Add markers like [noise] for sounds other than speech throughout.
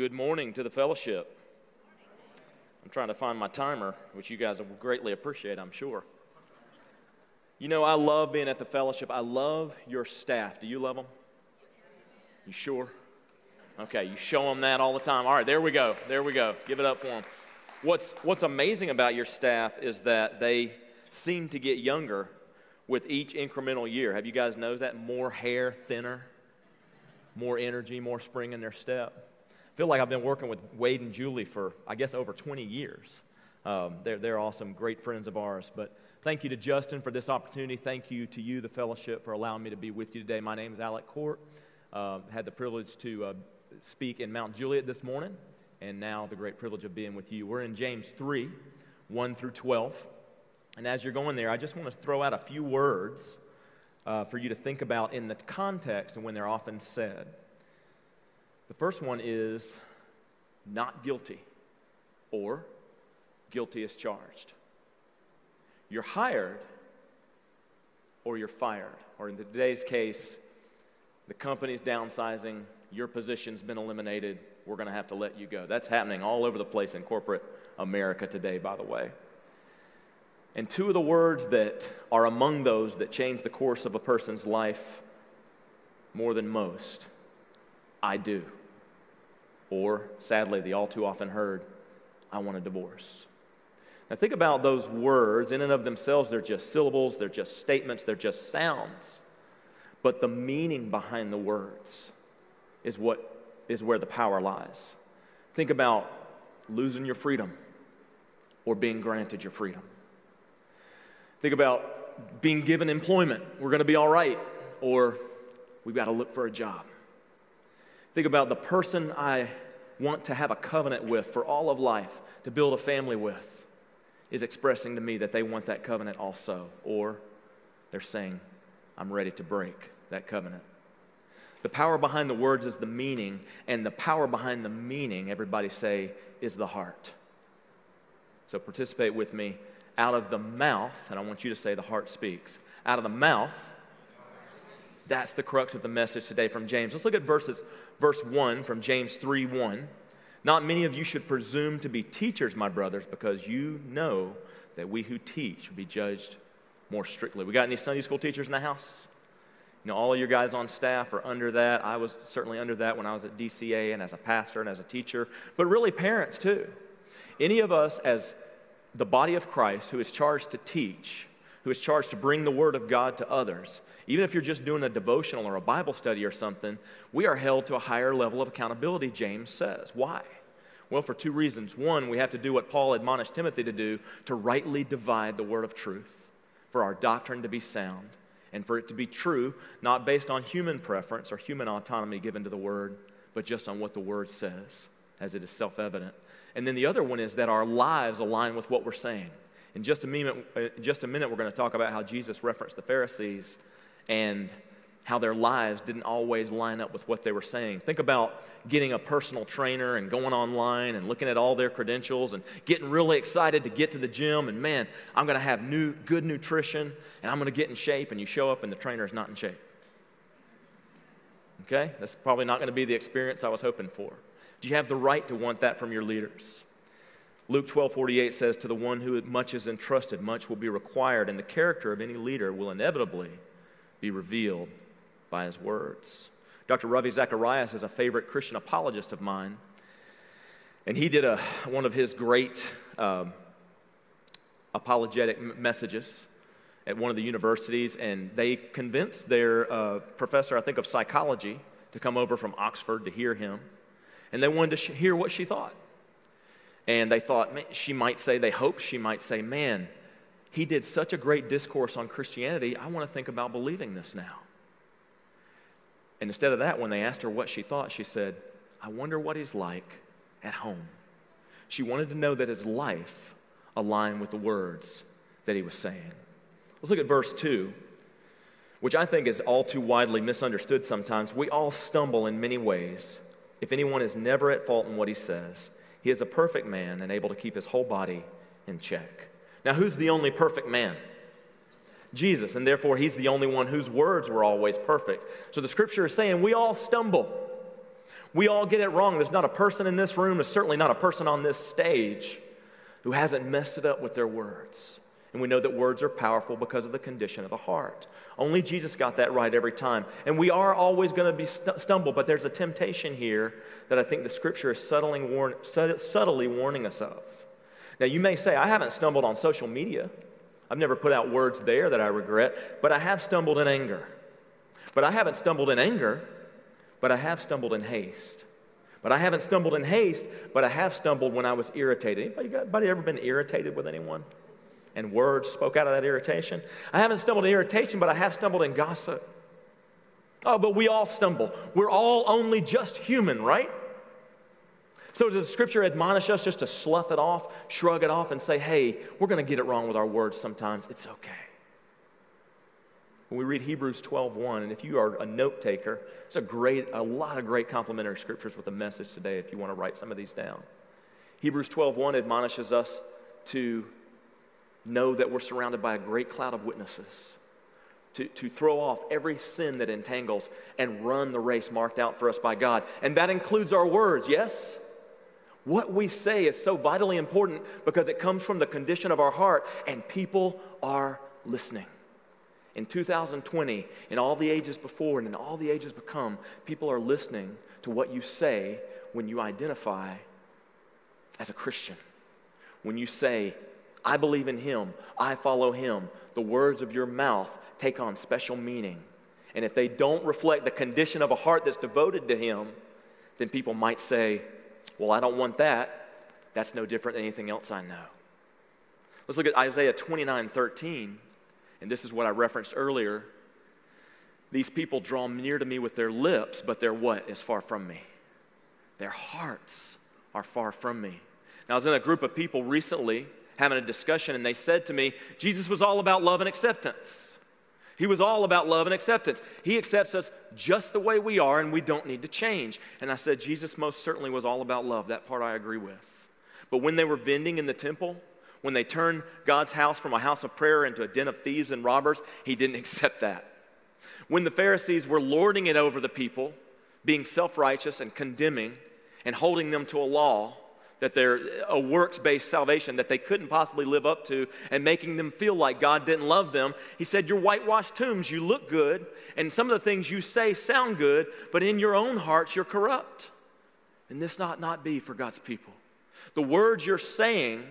Good morning to the fellowship. I'm trying to find my timer, which you guys will greatly appreciate, I'm sure. You know, I love being at the fellowship. I love your staff. Do you love them? You sure? Okay, you show them that all the time. All right, there we go. There we go. Give it up for them. What's, what's amazing about your staff is that they seem to get younger with each incremental year. Have you guys noticed that? More hair, thinner, more energy, more spring in their step. Feel like I've been working with Wade and Julie for, I guess, over 20 years. Um, they're, they're awesome, great friends of ours. But thank you to Justin for this opportunity. Thank you to you, the fellowship, for allowing me to be with you today. My name is Alec Cort. Uh, had the privilege to uh, speak in Mount Juliet this morning, and now the great privilege of being with you. We're in James 3 1 through 12. And as you're going there, I just want to throw out a few words uh, for you to think about in the context and when they're often said. The first one is not guilty or guilty as charged. You're hired or you're fired. Or in today's case, the company's downsizing, your position's been eliminated, we're going to have to let you go. That's happening all over the place in corporate America today, by the way. And two of the words that are among those that change the course of a person's life more than most I do. Or, sadly, the all too often heard, I want a divorce. Now, think about those words. In and of themselves, they're just syllables, they're just statements, they're just sounds. But the meaning behind the words is what is where the power lies. Think about losing your freedom or being granted your freedom. Think about being given employment. We're going to be all right. Or we've got to look for a job. Think about the person I want to have a covenant with for all of life, to build a family with, is expressing to me that they want that covenant also. Or they're saying, I'm ready to break that covenant. The power behind the words is the meaning, and the power behind the meaning, everybody say, is the heart. So participate with me out of the mouth, and I want you to say the heart speaks. Out of the mouth, that's the crux of the message today from James. Let's look at verses, verse 1 from James 3 1. Not many of you should presume to be teachers, my brothers, because you know that we who teach will be judged more strictly. We got any Sunday school teachers in the house? You know, all of your guys on staff are under that. I was certainly under that when I was at DCA and as a pastor and as a teacher, but really parents too. Any of us as the body of Christ who is charged to teach, who is charged to bring the Word of God to others, even if you're just doing a devotional or a Bible study or something, we are held to a higher level of accountability, James says. Why? Well, for two reasons. One, we have to do what Paul admonished Timothy to do to rightly divide the Word of truth, for our doctrine to be sound, and for it to be true, not based on human preference or human autonomy given to the Word, but just on what the Word says, as it is self evident. And then the other one is that our lives align with what we're saying. In just a minute, uh, just a minute we're going to talk about how Jesus referenced the Pharisees and how their lives didn't always line up with what they were saying. Think about getting a personal trainer and going online and looking at all their credentials and getting really excited to get to the gym and man, I'm going to have new good nutrition and I'm going to get in shape and you show up and the trainer is not in shape. Okay? That's probably not going to be the experience I was hoping for. Do you have the right to want that from your leaders? Luke 12 48 says, To the one who much is entrusted, much will be required, and the character of any leader will inevitably be revealed by his words. Dr. Ravi Zacharias is a favorite Christian apologist of mine, and he did a, one of his great um, apologetic messages at one of the universities, and they convinced their uh, professor, I think, of psychology, to come over from Oxford to hear him and they wanted to sh- hear what she thought. And they thought she might say, they hoped she might say, man, he did such a great discourse on Christianity, I want to think about believing this now. And instead of that, when they asked her what she thought, she said, I wonder what he's like at home. She wanted to know that his life aligned with the words that he was saying. Let's look at verse 2, which I think is all too widely misunderstood sometimes. We all stumble in many ways. If anyone is never at fault in what he says, he is a perfect man and able to keep his whole body in check. Now, who's the only perfect man? Jesus, and therefore he's the only one whose words were always perfect. So the scripture is saying we all stumble. We all get it wrong. There's not a person in this room, there's certainly not a person on this stage who hasn't messed it up with their words. And we know that words are powerful because of the condition of the heart. Only Jesus got that right every time. And we are always going to be st- stumble, but there's a temptation here that I think the scripture is warn- subtly warning us of. Now, you may say, I haven't stumbled on social media. I've never put out words there that I regret, but I have stumbled in anger. But I haven't stumbled in anger, but I have stumbled in haste. But I haven't stumbled in haste, but I have stumbled when I was irritated. Anybody, anybody ever been irritated with anyone? And words spoke out of that irritation? I haven't stumbled in irritation, but I have stumbled in gossip. Oh, but we all stumble. We're all only just human, right? So does the scripture admonish us just to slough it off, shrug it off, and say, hey, we're going to get it wrong with our words sometimes. It's okay. When we read Hebrews 12:1, and if you are a note taker, it's a great, a lot of great complementary scriptures with a message today if you want to write some of these down. Hebrews 12:1 admonishes us to know that we're surrounded by a great cloud of witnesses. To, to throw off every sin that entangles and run the race marked out for us by God. And that includes our words, yes? What we say is so vitally important because it comes from the condition of our heart, and people are listening. In 2020, in all the ages before and in all the ages to come, people are listening to what you say when you identify as a Christian. When you say, I believe in Him, I follow Him, the words of your mouth take on special meaning. And if they don't reflect the condition of a heart that's devoted to Him, then people might say, Well, I don't want that. That's no different than anything else I know. Let's look at Isaiah 29 13 and this is what I referenced earlier. These people draw near to me with their lips, but their what is far from me? Their hearts are far from me. Now, I was in a group of people recently having a discussion, and they said to me, Jesus was all about love and acceptance. He was all about love and acceptance. He accepts us just the way we are, and we don't need to change. And I said, Jesus most certainly was all about love. That part I agree with. But when they were vending in the temple, when they turned God's house from a house of prayer into a den of thieves and robbers, he didn't [laughs] accept that. When the Pharisees were lording it over the people, being self righteous and condemning and holding them to a law that they're a works based salvation that they couldn't possibly live up to and making them feel like God didn't love them. He said, You're whitewashed tombs, you look good, and some of the things you say sound good, but in your own hearts you're corrupt. And this not not be for God's people. The words you're saying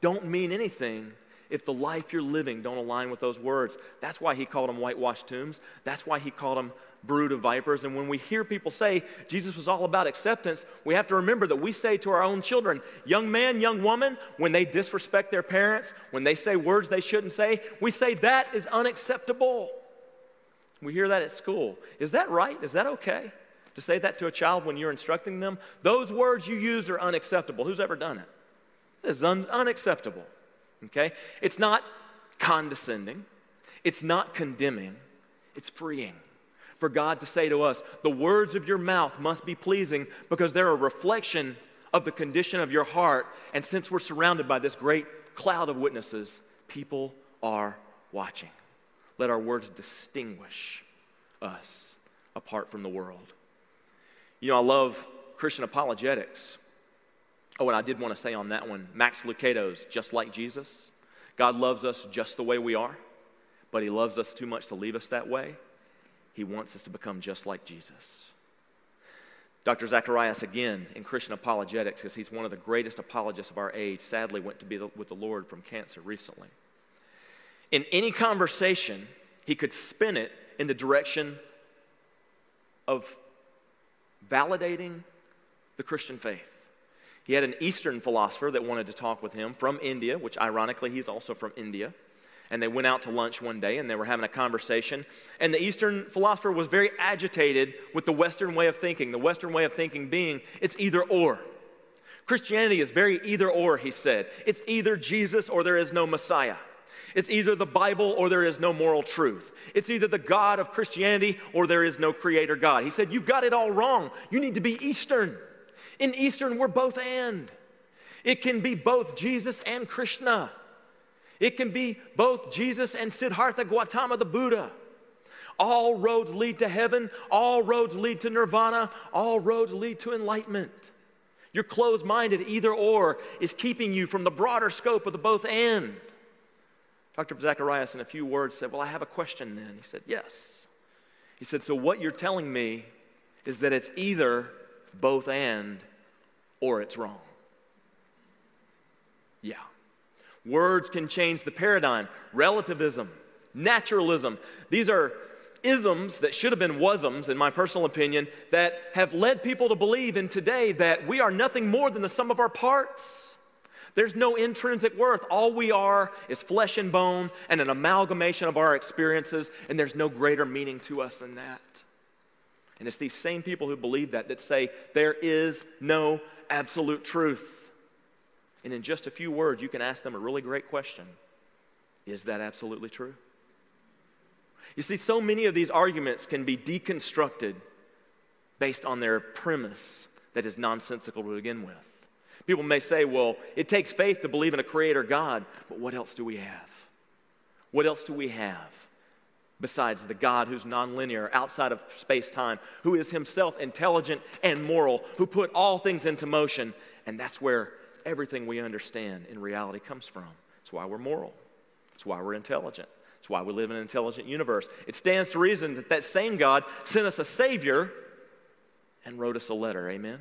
don't mean anything if the life you're living don't align with those words. That's why he called them whitewashed tombs. That's why he called them brood of vipers. And when we hear people say Jesus was all about acceptance, we have to remember that we say to our own children, young man, young woman, when they disrespect their parents, when they say words they shouldn't say, we say that is unacceptable. We hear that at school. Is that right? Is that okay? To say that to a child when you're instructing them? Those words you used are unacceptable. Who's ever done it? This is un- unacceptable. Okay? It's not condescending, it's not condemning, it's freeing. For God to say to us, the words of your mouth must be pleasing because they're a reflection of the condition of your heart. And since we're surrounded by this great cloud of witnesses, people are watching. Let our words distinguish us apart from the world. You know, I love Christian apologetics Oh, and I did want to say on that one Max Lucado's Just Like Jesus. God loves us just the way we are, but He loves us too much to leave us that way. He wants us to become just like Jesus. Dr. Zacharias, again, in Christian apologetics, because he's one of the greatest apologists of our age, sadly went to be with the Lord from cancer recently. In any conversation, he could spin it in the direction of validating the Christian faith. He had an Eastern philosopher that wanted to talk with him from India, which ironically, he's also from India. And they went out to lunch one day and they were having a conversation. And the Eastern philosopher was very agitated with the Western way of thinking. The Western way of thinking being it's either or. Christianity is very either or, he said. It's either Jesus or there is no Messiah. It's either the Bible or there is no moral truth. It's either the God of Christianity or there is no creator God. He said, You've got it all wrong. You need to be Eastern. In Eastern, we're both and. It can be both Jesus and Krishna. It can be both Jesus and Siddhartha Gautama, the Buddha. All roads lead to heaven, all roads lead to nirvana, all roads lead to enlightenment. Your closed minded either or is keeping you from the broader scope of the both and. Dr. Zacharias, in a few words, said, Well, I have a question then. He said, Yes. He said, So what you're telling me is that it's either both and or it's wrong. Yeah. Words can change the paradigm. Relativism, naturalism, these are isms that should have been wasms, in my personal opinion, that have led people to believe in today that we are nothing more than the sum of our parts. There's no intrinsic worth. All we are is flesh and bone and an amalgamation of our experiences, and there's no greater meaning to us than that. And it's these same people who believe that that say there is no absolute truth. And in just a few words, you can ask them a really great question Is that absolutely true? You see, so many of these arguments can be deconstructed based on their premise that is nonsensical to begin with. People may say, well, it takes faith to believe in a creator God, but what else do we have? What else do we have besides the God who's nonlinear, outside of space time, who is himself intelligent and moral, who put all things into motion? And that's where everything we understand in reality comes from. That's why we're moral, that's why we're intelligent. That's why we live in an intelligent universe. It stands to reason that that same God sent us a Savior and wrote us a letter. Amen?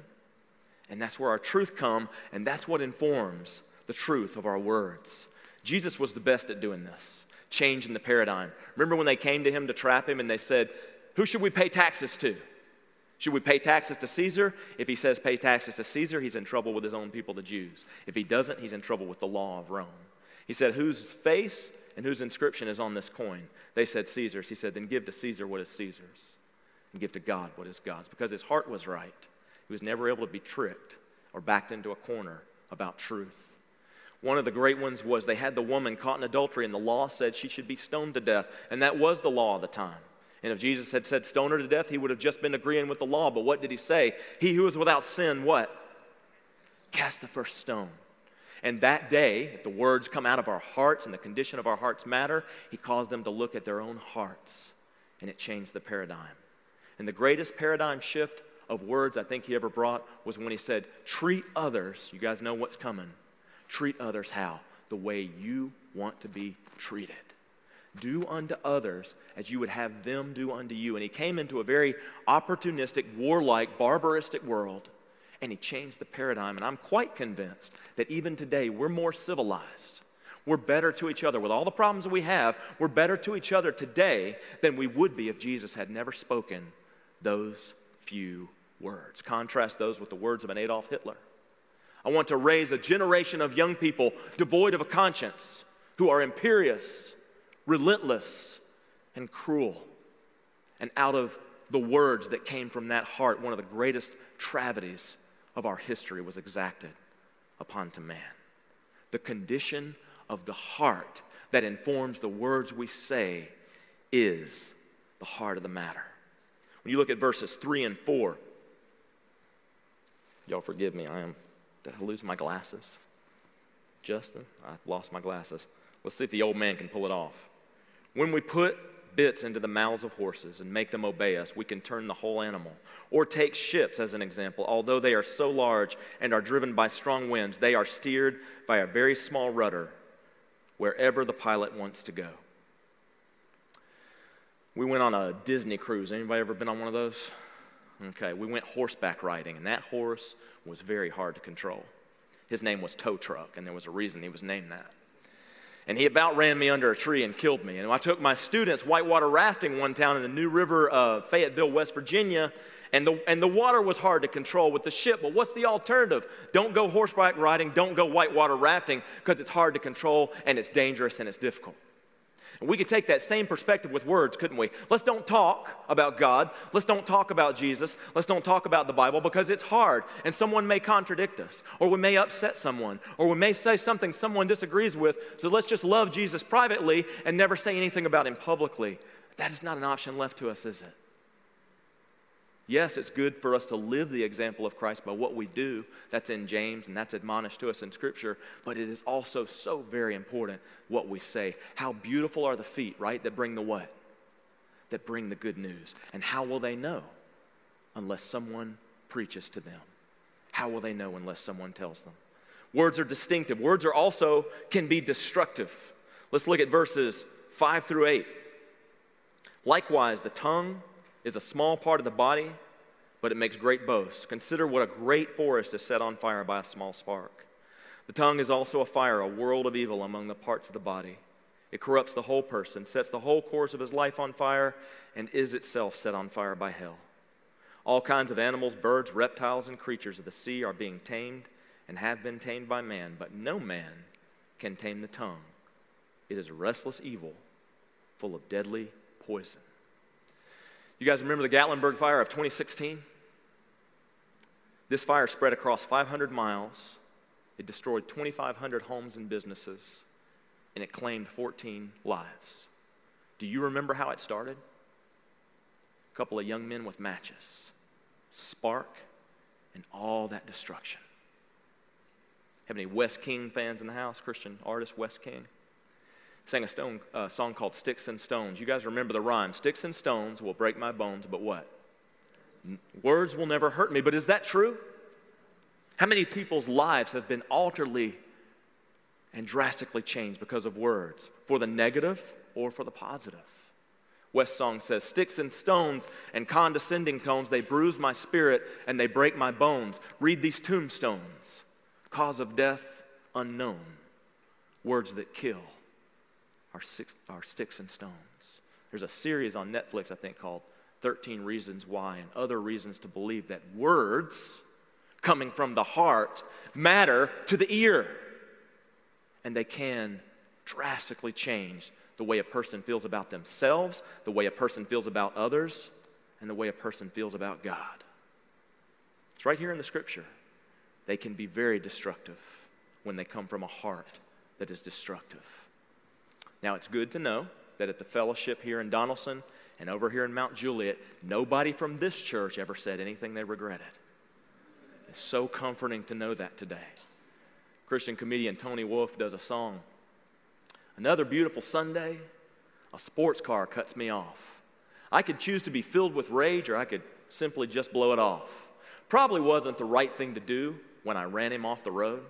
And that's where our truth come, and that's what informs the truth of our words. Jesus was the best at doing this, changing the paradigm. Remember when they came to him to trap him and they said, Who should we pay taxes to? Should we pay taxes to Caesar? If he says pay taxes to Caesar, he's in trouble with his own people, the Jews. If he doesn't, he's in trouble with the law of Rome. He said, Whose face and whose inscription is on this coin? They said, Caesar's. He said, Then give to Caesar what is Caesar's, and give to God what is God's. Because his heart was right. He was never able to be tricked or backed into a corner about truth. One of the great ones was they had the woman caught in adultery, and the law said she should be stoned to death. And that was the law of the time. And if Jesus had said stone her to death, he would have just been agreeing with the law. But what did he say? He who is without sin, what? Cast the first stone. And that day, if the words come out of our hearts and the condition of our hearts matter, he caused them to look at their own hearts. And it changed the paradigm. And the greatest paradigm shift of words I think he ever brought was when he said, Treat others, you guys know what's coming. Treat others how? The way you want to be treated. Do unto others as you would have them do unto you. And he came into a very opportunistic, warlike, barbaristic world and he changed the paradigm. And I'm quite convinced that even today we're more civilized. We're better to each other. With all the problems we have, we're better to each other today than we would be if Jesus had never spoken those few words. Contrast those with the words of an Adolf Hitler. I want to raise a generation of young people devoid of a conscience who are imperious, relentless, and cruel. And out of the words that came from that heart, one of the greatest tragedies of our history was exacted upon to man. The condition of the heart that informs the words we say is the heart of the matter. When you look at verses 3 and 4, y'all forgive me, I am, did I lose my glasses? Justin, I lost my glasses. Let's see if the old man can pull it off. When we put bits into the mouths of horses and make them obey us, we can turn the whole animal. Or take ships as an example. Although they are so large and are driven by strong winds, they are steered by a very small rudder wherever the pilot wants to go. We went on a Disney cruise. Anybody ever been on one of those? Okay, we went horseback riding, and that horse was very hard to control. His name was Tow Truck, and there was a reason he was named that and he about ran me under a tree and killed me. And I took my students whitewater rafting one town in the New River of Fayetteville, West Virginia, and the, and the water was hard to control with the ship. But what's the alternative? Don't go horseback riding, don't go whitewater rafting because it's hard to control and it's dangerous and it's difficult. And we could take that same perspective with words, couldn't we? Let's don't talk about God. Let's don't talk about Jesus. Let's don't talk about the Bible because it's hard and someone may contradict us or we may upset someone or we may say something someone disagrees with. So let's just love Jesus privately and never say anything about him publicly. That is not an option left to us, is it? Yes, it's good for us to live the example of Christ by what we do. That's in James and that's admonished to us in Scripture. But it is also so very important what we say. How beautiful are the feet, right, that bring the what? that bring the good news. And how will they know unless someone preaches to them? How will they know unless someone tells them? Words are distinctive. Words are also can be destructive. Let's look at verses 5 through 8. Likewise, the tongue is a small part of the body, but it makes great boasts. Consider what a great forest is set on fire by a small spark. The tongue is also a fire, a world of evil among the parts of the body. It corrupts the whole person, sets the whole course of his life on fire, and is itself set on fire by hell. All kinds of animals, birds, reptiles, and creatures of the sea are being tamed and have been tamed by man, but no man can tame the tongue. It is a restless evil, full of deadly poison. You guys remember the Gatlinburg fire of 2016? This fire spread across 500 miles. It destroyed 2,500 homes and businesses, and it claimed 14 lives. Do you remember how it started? A couple of young men with matches, spark, and all that destruction. Have any Wes King fans in the house? Christian artist Wes King sang a stone, uh, song called Sticks and Stones. You guys remember the rhyme Sticks and stones will break my bones, but what? Words will never hurt me. But is that true? How many people's lives have been alterly and drastically changed because of words, for the negative or for the positive? Wes Song says, Sticks and stones and condescending tones, they bruise my spirit and they break my bones. Read these tombstones. Cause of death unknown. Words that kill are, six, sticks and stones. There's a series on Netflix, I think, called 13 Reasons Why and Other Reasons to Believe that words coming from the heart matter to the ear. And they can drastically change the way a person feels about themselves, the way a person feels about others, and the way a person feels about God. It's right here in the scripture. They can be very destructive when they come from a heart that is destructive. Now, it's good to know that at the fellowship here in Donelson and over here in Mount Juliet, nobody from this church ever said anything they regretted. It's so comforting to know that today. Christian comedian Tony Wolf does a song. Another beautiful Sunday, a sports car cuts me off. I could choose to be filled with rage or I could simply just blow it off. Probably wasn't the right thing to do when I ran him off the road.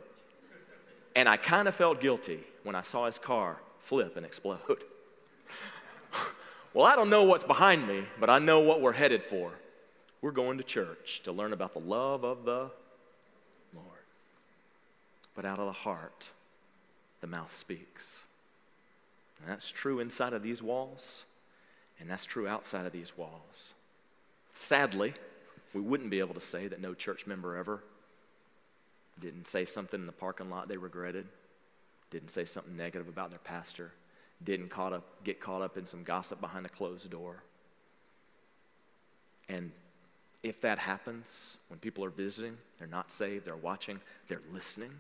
And I kind of felt guilty when I saw his car flip and explode. [laughs] well, I don't know what's behind me, but I know what we're headed for. We're going to church to learn about the love of the Lord. But out of the heart, the mouth speaks. And that's true inside of these walls, and that's true outside of these walls. Sadly, we wouldn't be able to say that no church member ever didn't say something in the parking lot they regretted, didn't say something negative about their pastor, didn't caught up, get caught up in some gossip behind a closed door. And if that happens, when people are visiting, they're not saved, they're watching, they're listening,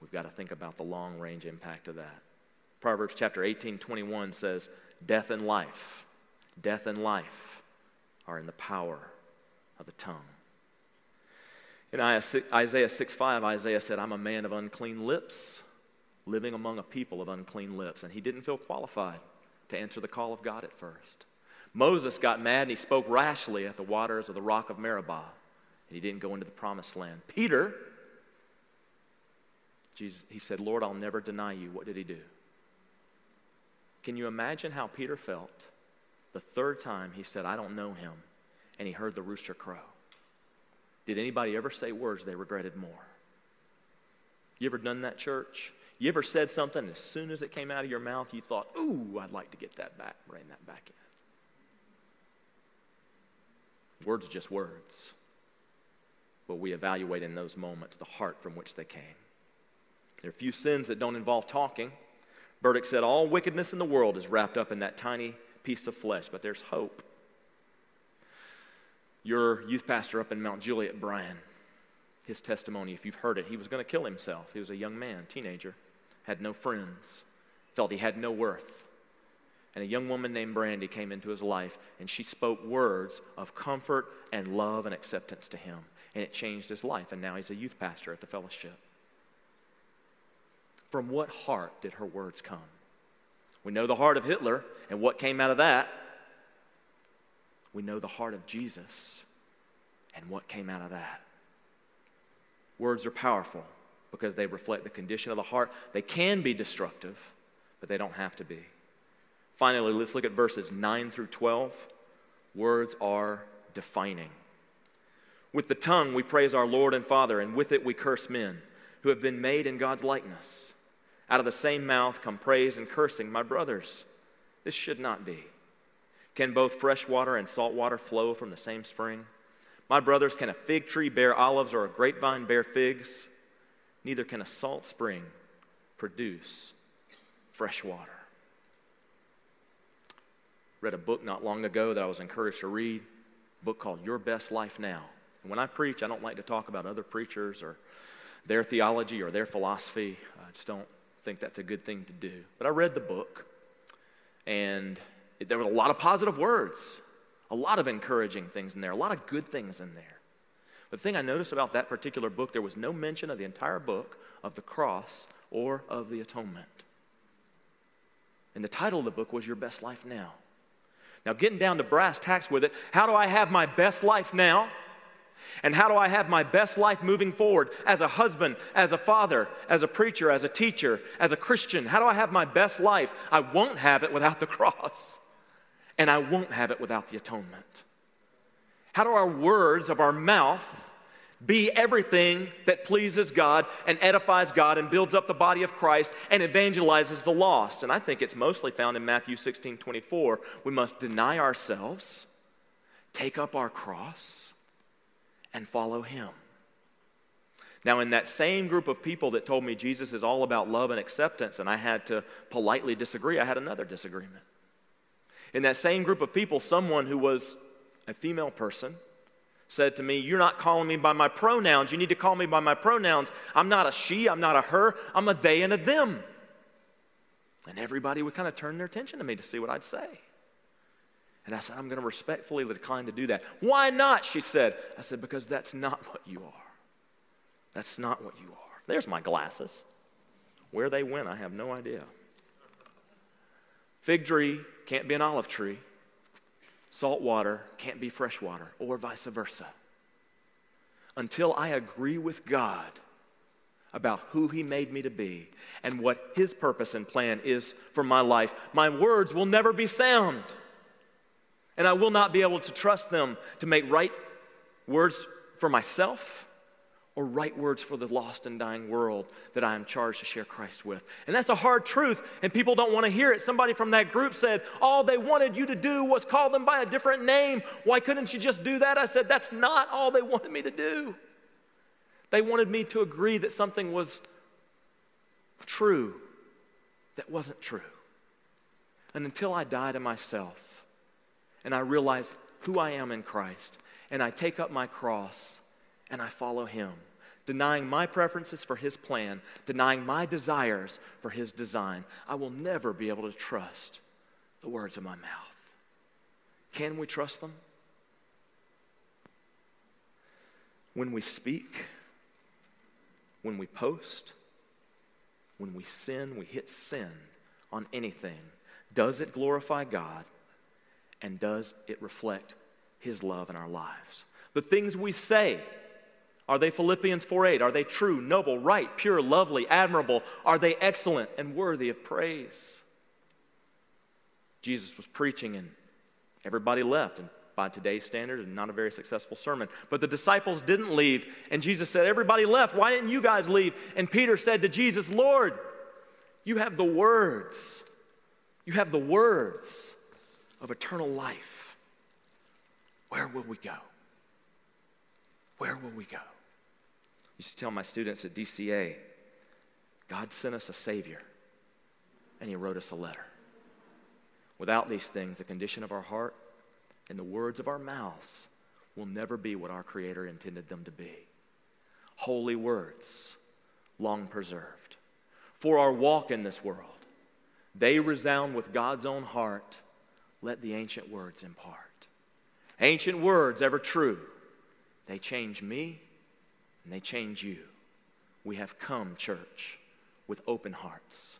we've got to think about the long range impact of that. Proverbs chapter 18, 21 says, Death and life, death and life are in the power of the tongue. In Isaiah 6 5, Isaiah said, I'm a man of unclean lips, living among a people of unclean lips. And he didn't feel qualified to answer the call of God at first. Moses got mad and he spoke rashly at the waters of the rock of Meribah, and he didn't go into the promised land. Peter, Jesus, he said, Lord, I'll never deny you. What did he do? Can you imagine how Peter felt the third time he said, I don't know him, and he heard the rooster crow? Did anybody ever say words they regretted more? You ever done that, church? You ever said something as soon as it came out of your mouth, you thought, ooh, I'd like to get that back, rein that back in? Words are just words. But we evaluate in those moments the heart from which they came. There are few sins that don't involve talking. Burdick said, All wickedness in the world is wrapped up in that tiny piece of flesh, but there's hope your youth pastor up in Mount Juliet, Brian, his testimony, if you've heard it, he was going to kill himself. He was a young man, teenager, had no friends, felt he had no worth. And a young woman named Brandy came into his life, and she spoke words of comfort and love and acceptance to him. And it changed his life, and now he's a youth pastor at the fellowship. From what heart did her words come? We know the heart of Hitler, and what came out of that we know the heart of Jesus and what came out of that. Words are powerful because they reflect the condition of the heart. They can be destructive, but they don't have to be. Finally, let's look at verses 9 through 12. Words are defining. With the tongue, we praise our Lord and Father, and with it, we curse men who have been made in God's likeness. Out of the same mouth come praise and cursing. My brothers, this should not be. Can both fresh water and salt water flow from the same spring? My brothers, can a fig tree bear olives or a grapevine bear figs? Neither can a salt spring produce fresh water. Read a book not long ago that I was encouraged to read, a book called Your Best Life Now. And when I preach, I don't like to talk about other preachers or their theology or their philosophy. I just don't think that's a good thing to do. But I read the book, and it, there were a lot of positive words, a lot of encouraging things in there, a lot of good things in there. The thing I noticed about that particular book, there was no mention of the entire book of the cross or of the atonement. And the title of the book was Your Best Life Now. Now, getting down to brass tacks with it, how do I have my best life now? And how do I have my best life moving forward as a husband, as a father, as a preacher, as a teacher, as a Christian? How do I have my best life? I won't have it without the [laughs] cross, and I won't have it without the atonement. How do our words of our mouth be everything that pleases God and edifies God and builds up the body of Christ and evangelizes the lost? And I think it's mostly found in Matthew 16 24. We must deny ourselves, take up our cross and follow him. Now, in that same group of people that told me Jesus is all about love and acceptance, and I had to politely disagree, I had another disagreement. In that same group of people, someone who was a female person said to me, You're not calling me by my pronouns. You need to call me by my pronouns. I'm not a she, I'm not a her, I'm a they and a them. And everybody would kind of turn their attention to me to see what I'd say. And I said, I'm going to respectfully decline to do that. Why not? She said. I said, because that's not what you are. That's not what you are. There's my glasses. Where they went, I have no idea. Fig tree can't be an olive tree. Salt water can't be fresh water, or vice versa. Until I agree with God about who He made me to be and what His purpose and plan is for my life, my words will never be sound. And I will not be able to trust them to make right words for myself or right words for the lost and dying world that I am charged to share Christ with. And that's a hard truth, and people don't want to hear it. Somebody from that group said, All they wanted you to do was call them by a different name. Why couldn't you just do that? I said, That's not all they wanted me to do. They wanted me to agree that something was true that wasn't true. And until I die to myself, and I realize who I am in Christ, and I take up my cross and I follow Him, denying my preferences for His plan, denying my desires for His design, I will never be able to trust the words of my mouth. Can we trust them? When we speak, when we post, when we sin, we hit sin on anything, does it glorify God? And does it reflect His love in our lives? The things we say, are they Philippians 4:8? Are they true, noble, right, pure, lovely, admirable? Are they excellent and worthy of praise? Jesus was preaching and everybody left and by today's standards and not a very successful sermon. But the disciples didn't leave and Jesus said, "Everybody left. Why didn't you guys leave?" And Peter said to Jesus, "Lord, you have the words. You have the words of eternal life, where will we go? Where will we go? Used to tell my students at DCA God sent us a Savior, and He wrote us a letter. Without these things, the condition of our heart and the words of our mouths will never be what our Creator intended them to be. Holy words, long preserved. For our walk in this world, they resound with God's own heart let the ancient words impart. Ancient words, ever true, they change me and they change you. We have come, church, with open hearts.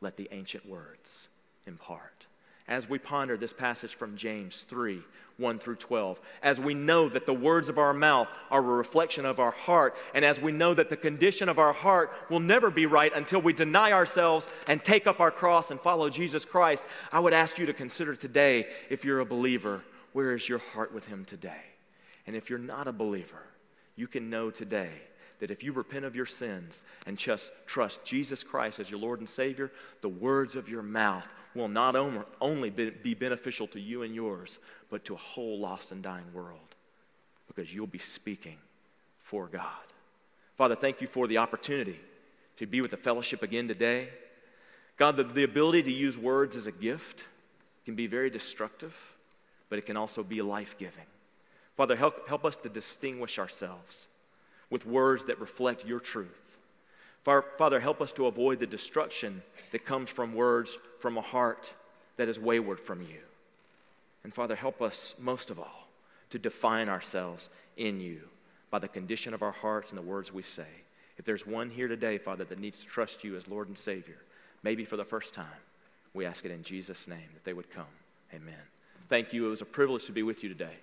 Let the ancient words impart. as we ponder this passage from James 3 1 through 12, as we know that the words of our mouth are a reflection of our heart, and as we know that the condition of our heart will never be right until we deny ourselves and take up our cross and follow Jesus Christ, I would ask you to consider today, if you're a believer, where is your heart with Him today? And if you're not a believer, you can know today that if you repent of your sins and just trust Jesus Christ as your Lord and Savior, the words of your mouth will not only be beneficial to you and yours, but to a whole lost and dying world because you'll be speaking for God. Father, thank you for the opportunity to be with the fellowship again today. God, the, the ability to use words as a gift can be very destructive, but it can also be life giving. Father, help, help us to distinguish ourselves with words that reflect your truth. Father, help us to avoid the destruction that comes from words from a heart that is wayward from you. And Father, help us most of all to define ourselves in you by the condition of our hearts and the words we say. If there's one here today, Father, that needs to trust you as Lord and Savior, maybe for the first time, we ask it in Jesus' name that they would come. Amen. Thank you. It was a privilege to be with you today.